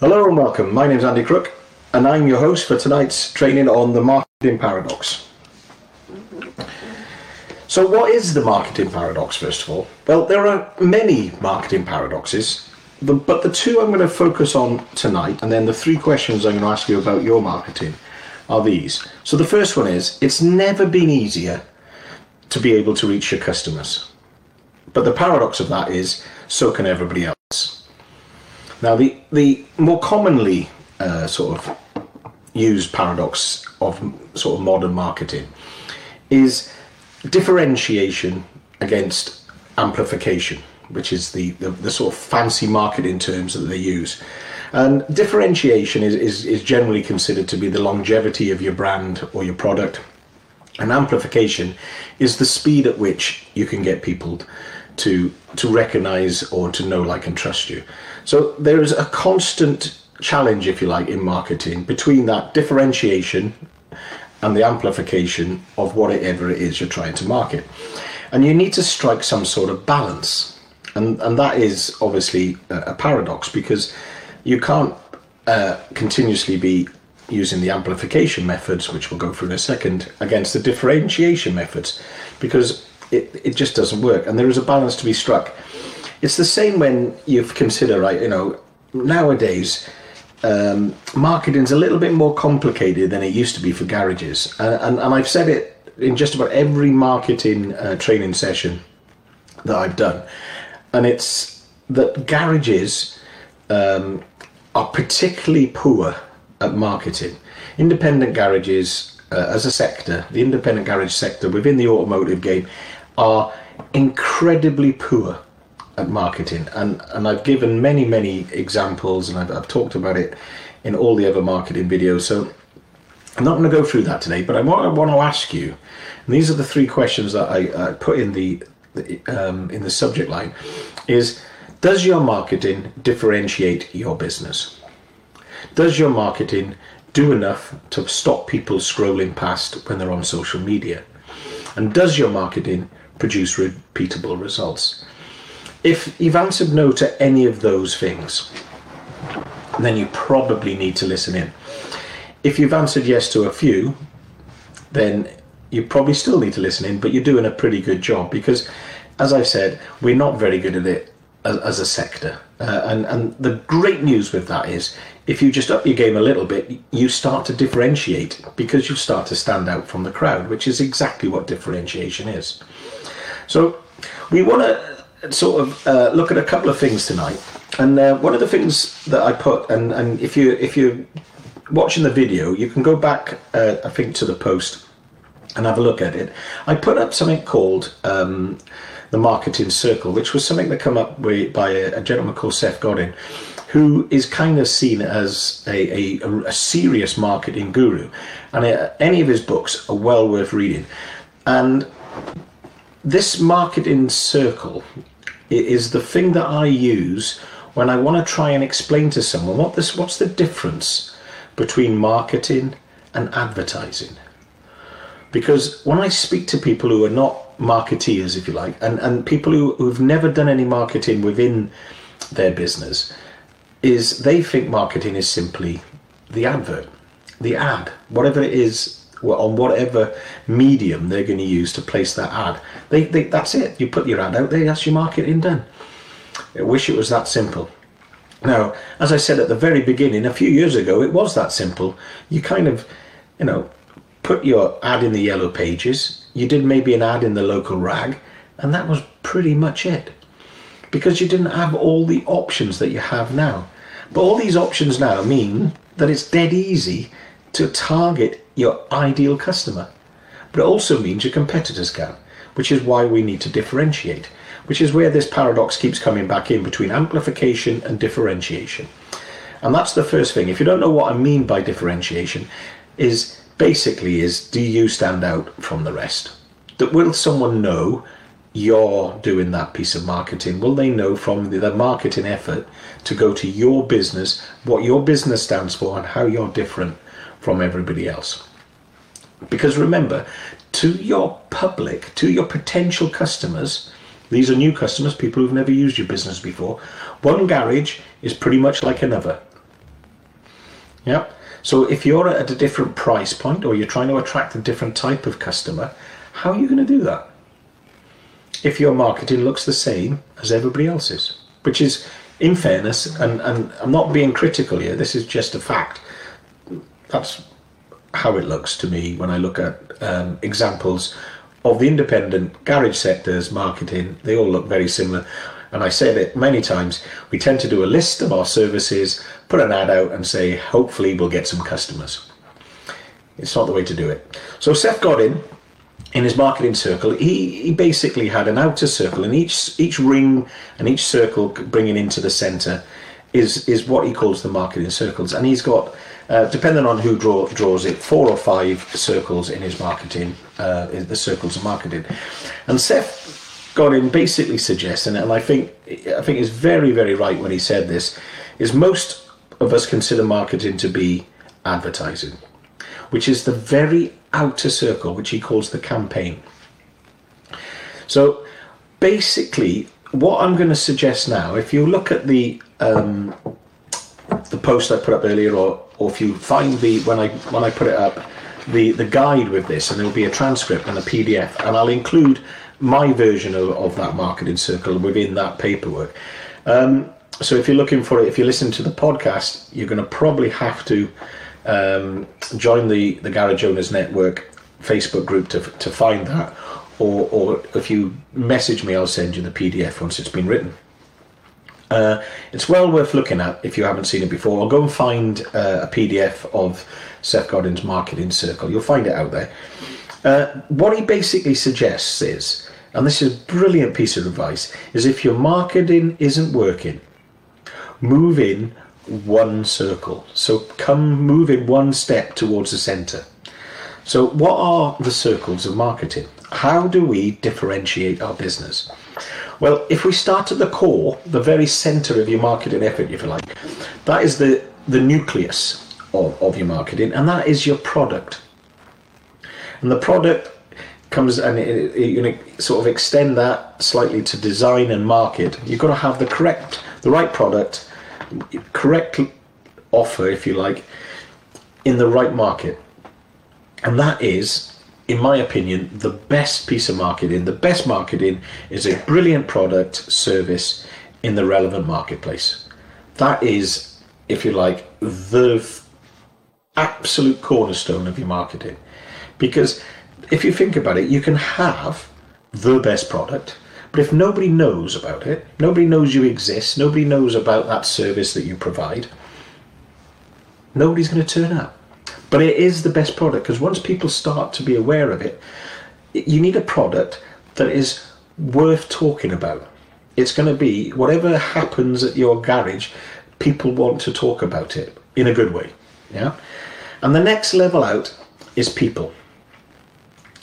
Hello and welcome. My name is Andy Crook, and I'm your host for tonight's training on the marketing paradox. So, what is the marketing paradox, first of all? Well, there are many marketing paradoxes, but the two I'm going to focus on tonight, and then the three questions I'm going to ask you about your marketing are these. So, the first one is it's never been easier to be able to reach your customers. But the paradox of that is so can everybody else. Now, the, the more commonly uh, sort of used paradox of sort of modern marketing is differentiation against amplification, which is the, the, the, sort of fancy marketing terms that they use. And differentiation is, is, is generally considered to be the longevity of your brand or your product. And amplification is the speed at which you can get people to to recognize or to know, like, and trust you. So there is a constant challenge, if you like, in marketing between that differentiation and the amplification of whatever it is you're trying to market. And you need to strike some sort of balance. And, and that is obviously a, paradox because you can't uh, continuously be using the amplification methods, which we'll go through in a second, against the differentiation methods because it, it just doesn't work. And there is a balance to be struck. It's the same when you consider, right, you know, nowadays um, marketing's a little bit more complicated than it used to be for garages. Uh, and, and I've said it in just about every marketing uh, training session that I've done. And it's that garages um, are particularly poor at marketing. Independent garages, uh, as a sector, the independent garage sector within the automotive game, are incredibly poor at marketing. And, and I've given many, many examples and I've, I've talked about it in all the other marketing videos. So I'm not going to go through that today, but I want, I want to ask you, and these are the three questions that I, I put in the, the um, in the subject line, is does your marketing differentiate your business? Does your marketing do enough to stop people scrolling past when they're on social media? And does your marketing produce repeatable results? If you've answered no to any of those things, then you probably need to listen in. If you've answered yes to a few, then you probably still need to listen in, but you're doing a pretty good job because, as I've said, we're not very good at it as, as a sector. Uh, and, and the great news with that is if you just up your game a little bit, you start to differentiate because you start to stand out from the crowd, which is exactly what differentiation is. So we want to sort of uh, look at a couple of things tonight. And uh, one of the things that I put, and, and if you if you're watching the video, you can go back, uh, I think, to the post and have a look at it. I put up something called um, the Marketing Circle, which was something that came up by a, a, gentleman called Seth Godin, who is kind of seen as a, a, a serious marketing guru, and uh, any of his books are well worth reading. And this marketing circle is the thing that I use when I want to try and explain to someone what this what's the difference between marketing and advertising. Because when I speak to people who are not marketeers, if you like, and, and people who, who've never done any marketing within their business, is they think marketing is simply the advert, the ad, whatever it is on whatever medium they're going to use to place that ad. They, they, that's it. You put your ad out there, that's your marketing done. I wish it was that simple. Now, as I said at the very beginning, a few years ago, it was that simple. You kind of, you know, put your ad in the yellow pages, you did maybe an ad in the local rag, and that was pretty much it. Because you didn't have all the options that you have now. But all these options now mean that it's dead easy to target your ideal customer. But it also means your competitors can, which is why we need to differentiate, which is where this paradox keeps coming back in between amplification and differentiation. And that's the first thing. If you don't know what I mean by differentiation, is basically is do you stand out from the rest? That will someone know you're doing that piece of marketing? Will they know from the, marketing effort to go to your business what your business stands for and how you're different from everybody else. Because remember, to your public, to your potential customers, these are new customers, people who've never used your business before, one garage is pretty much like another. Yeah. So if you're at a different price point or you're trying to attract a different type of customer, how are you going to do that? If your marketing looks the same as everybody else's, which is, in fairness, and, and I'm not being critical here, this is just a fact. That's how it looks to me when I look at um, examples of the independent garage sector's marketing. They all look very similar. And I said it many times, we tend to do a list of our services, put an ad out, and say, hopefully, we'll get some customers. It's not the way to do it. So Seth Godin, in his marketing circle, he, he basically had an outer circle, and each each ring and each circle bringing into the center is is what he calls the marketing circles. And he's got, uh, depending on who draw, draws it, four or five circles in his marketing, uh, the circles of marketing. And Seth Godin basically suggests, and I think I think is very very right when he said this, is most of us consider marketing to be advertising, which is the very outer circle, which he calls the campaign. So basically, what I'm going to suggest now, if you look at the um, the post I put up earlier, or or if you find the when I when I put it up, the the guide with this, and there'll be a transcript and a PDF, and I'll include my version of, of that marketing circle within that paperwork. Um, so if you're looking for it, if you listen to the podcast, you're going to probably have to um, join the the Garage Owners Network Facebook group to to find that, or or if you message me, I'll send you the PDF once it's been written. Uh, it's well worth looking at if you haven't seen it before. Or go and find uh, a PDF of Seth Godin's Marketing Circle. You'll find it out there. Uh, what he basically suggests is, and this is a brilliant piece of advice, is if your marketing isn't working, move in one circle. So come move in one step towards the center. So, what are the circles of marketing? How do we differentiate our business? Well, if we start at the core, the very center of your marketing effort, if you like, that is the, the nucleus of, of your marketing, and that is your product. And the product comes and you know, sort of extend that slightly to design and market. You've got to have the correct, the right product, correct offer, if you like, in the right market. And that is, in my opinion, the best piece of marketing. The best marketing is a brilliant product, service in the relevant marketplace. That is, if you like, the absolute cornerstone of your marketing. Because if you think about it, you can have the best product, but if nobody knows about it, nobody knows you exist, nobody knows about that service that you provide, nobody's going to turn up. But it is the best product because once people start to be aware of it, you need a product that is worth talking about. It's going to be whatever happens at your garage, people want to talk about it in a good way. Yeah. And the next level out is people.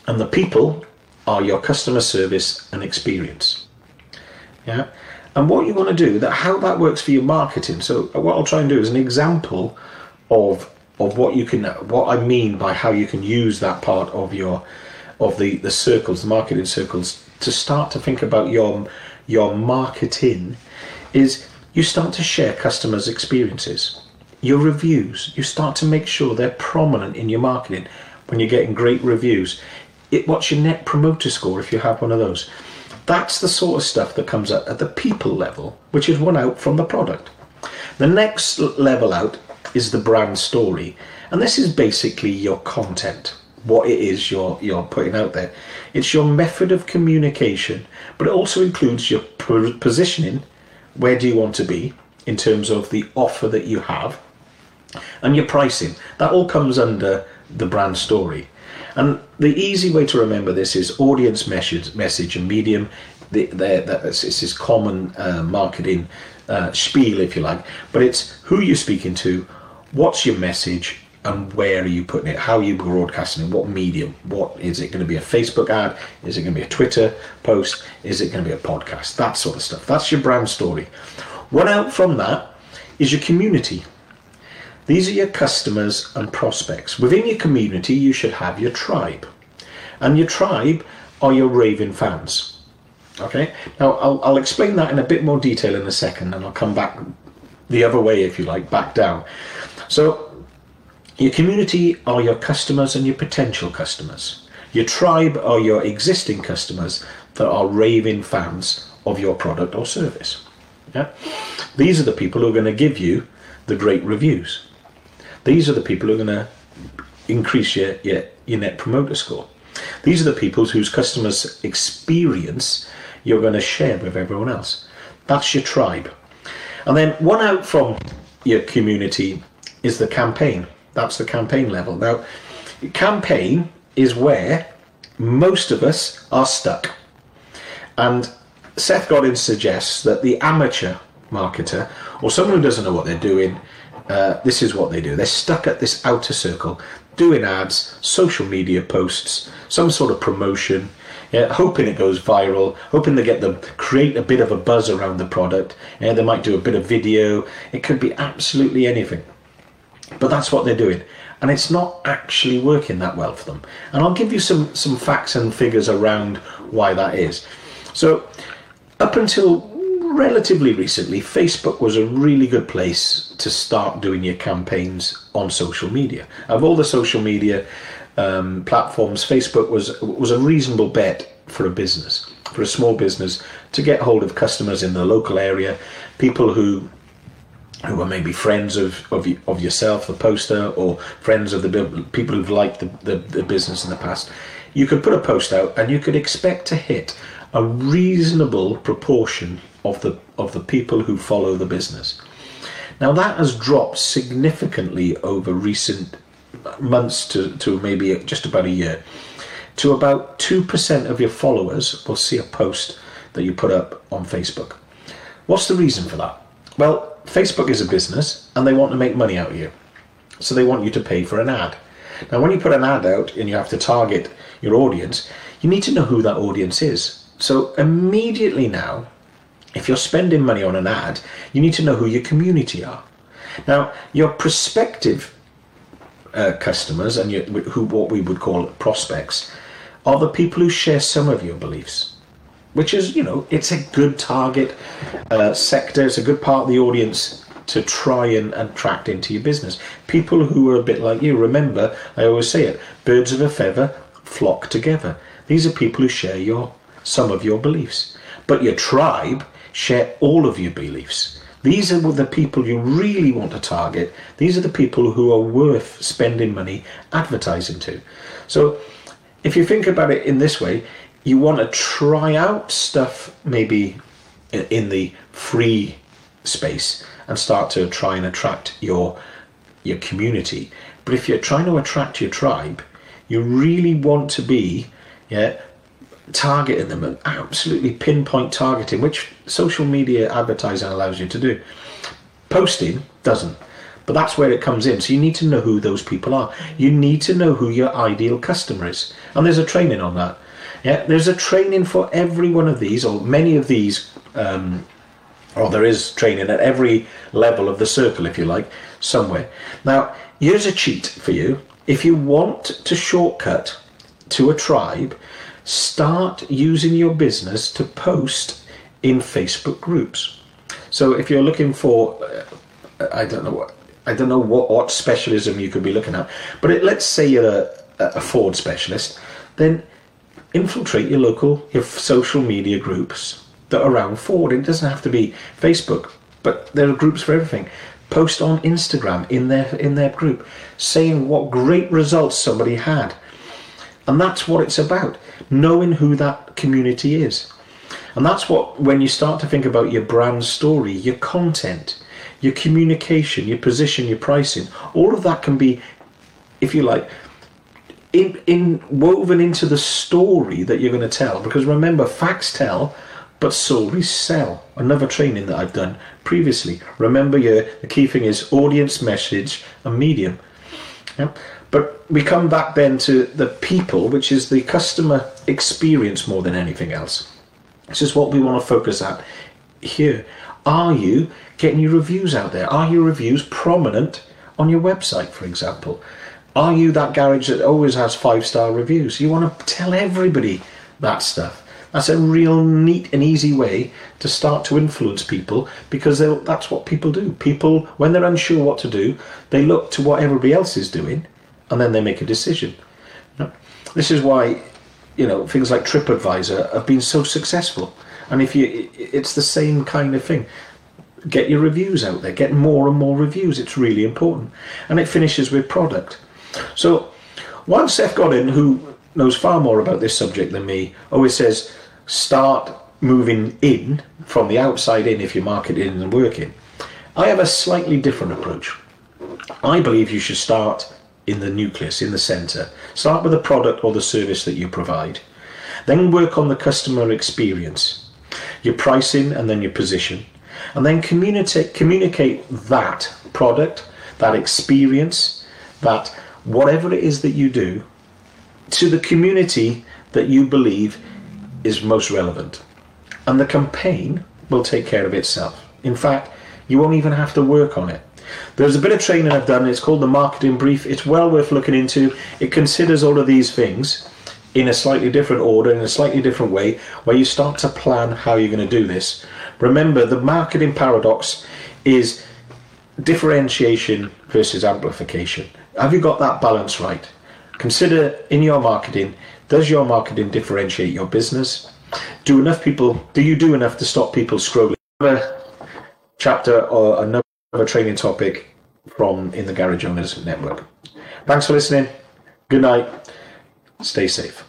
And the people are your customer service and experience. Yeah. And what you want to do, that how that works for your marketing. So uh, what I'll try and do is an example of of what you can what I mean by how you can use that part of your of the the circles, the marketing circles, to start to think about your your marketing is you start to share customers' experiences, your reviews. You start to make sure they're prominent in your marketing when you're getting great reviews it, what's your net promoter score if you have one of those? That's the sort of stuff that comes up at the people level, which is one out from the product. The next level out is the brand story, and this is basically your content, what it is you're you're putting out there. It's your method of communication, but it also includes your positioning. Where do you want to be in terms of the offer that you have, and your pricing? That all comes under the brand story. And the easy way to remember this is audience message, message and medium. The, the, it's, it's this common uh, marketing uh, spiel, if you like, but it's who you're speaking to, what's your message, and where are you putting it? How are you broadcasting it? What medium? What is it going to be? A Facebook ad? Is it going to be a Twitter post? Is it going to be a podcast? That sort of stuff. That's your brand story. One out from that is your community. These are your customers and prospects. Within your community, you should have your tribe. And your tribe are your raving fans. Okay? Now, I'll, I'll explain that in a bit more detail in a second, and I'll come back the other way, if you like, back down. So, Your community are your customers and your potential customers. Your tribe are your existing customers that are raving fans of your product or service. Yeah? These are the people who are going to give you the great reviews. These are the people who are going to increase your, your, your net promoter score. These are the people whose customers experience you're going to share with everyone else. That's your tribe. And then one out from your community is the campaign. That's the campaign level. Now, campaign is where most of us are stuck. And Seth Godin suggests that the amateur marketer or someone who doesn't know what they're doing, uh, this is what they do. They're stuck at this outer circle, doing ads, social media posts, some sort of promotion, yeah, hoping it goes viral, hoping they get them create a bit of a buzz around the product. Yeah, they might do a bit of video. It could be absolutely anything. But that's what they're doing. And it's not actually working that well for them. And I'll give you some, some facts and figures around why that is. So, up until relatively recently, Facebook was a really good place to start doing your campaigns on social media. Of all the social media um, platforms, Facebook was was a reasonable bet for a business, for a small business, to get hold of customers in the local area, people who who are maybe friends of, of, of yourself, the poster, or friends of the people who've liked the, the, the business in the past. You could put a post out and you could expect to hit a reasonable proportion of the of the people who follow the business. Now that has dropped significantly over recent months to, to maybe just about a year. To about 2% of your followers will see a post that you put up on Facebook. What's the reason for that? Well, Facebook is a business and they want to make money out of you. So they want you to pay for an ad. Now, when you put an ad out and you have to target your audience, you need to know who that audience is. So immediately now, if you're spending money on an ad, you need to know who your community are. Now, your prospective uh, customers and your, who what we would call prospects are the people who share some of your beliefs, which is you know it's a good target uh, sector. It's a good part of the audience to try and attract into your business. People who are a bit like you. Remember, I always say it: birds of a feather flock together. These are people who share your some of your beliefs, but your tribe share all of your beliefs. These are the people you really want to target. These are the people who are worth spending money advertising to. So, if you think about it in this way, you want to try out stuff maybe in the free space and start to try and attract your your community. But if you're trying to attract your tribe, you really want to be yeah targeting them and absolutely pinpoint targeting, which social media advertising allows you to do. Posting doesn't. But that's where it comes in. So you need to know who those people are. You need to know who your ideal customer is. And there's a training on that. Yeah, there's a training for every one of these, or many of these, um, or there is training at every level of the circle, if you like, somewhere. Now, here's a cheat for you. If you want to shortcut to a tribe, start using your business to post in Facebook groups. So if you're looking for, uh, I don't know what, I don't know what, what specialism you could be looking at, but it, let's say you're a, a Ford specialist, then infiltrate your local, your social media groups that are around Ford. It doesn't have to be Facebook, but there are groups for everything. Post on Instagram in their in their group, saying what great results somebody had, and that's what it's about knowing who that community is. And that's what, when you start to think about your brand story, your content, your communication, your position, your pricing, all of that can be, if you like, in, in woven into the story that you're going to tell. Because remember, facts tell, but stories sell. Another training that I've done previously. Remember, your the key thing is audience, message, and medium. Yeah? But we come back then to the people, which is the customer experience more than anything else. This is what we want to focus at here. Are you getting your reviews out there? Are your reviews prominent on your website, for example? Are you that garage that always has five star reviews? You want to tell everybody that stuff. That's a real neat and easy way to start to influence people because that's what people do. People, when they're unsure what to do, they look to what everybody else is doing and then they make a decision. This is why, you know, things like TripAdvisor have been so successful. And if you, it's the same kind of thing. Get your reviews out there, get more and more reviews. It's really important. And it finishes with product. So, once Seth Godin, who knows far more about this subject than me, always says start moving in from the outside in if you're marketing and working. I have a slightly different approach. I believe you should start in the nucleus, in the center. Start with the product or the service that you provide. Then work on the customer experience, your pricing, and then your position. And then communicate, communicate that product, that experience, that whatever it is that you do to the community that you believe is most relevant. And the campaign will take care of itself. In fact, you won't even have to work on it. There's a bit of training I've done, it's called the marketing brief. It's well worth looking into. It considers all of these things in a slightly different order, in a slightly different way, where you start to plan how you're going to do this. Remember, the marketing paradox is differentiation versus amplification. Have you got that balance right? Consider in your marketing, does your marketing differentiate your business? Do enough people, do you do enough to stop people scrolling? Another chapter or another training topic from in the Garage Owners Network. Thanks for listening. Good night. Stay safe.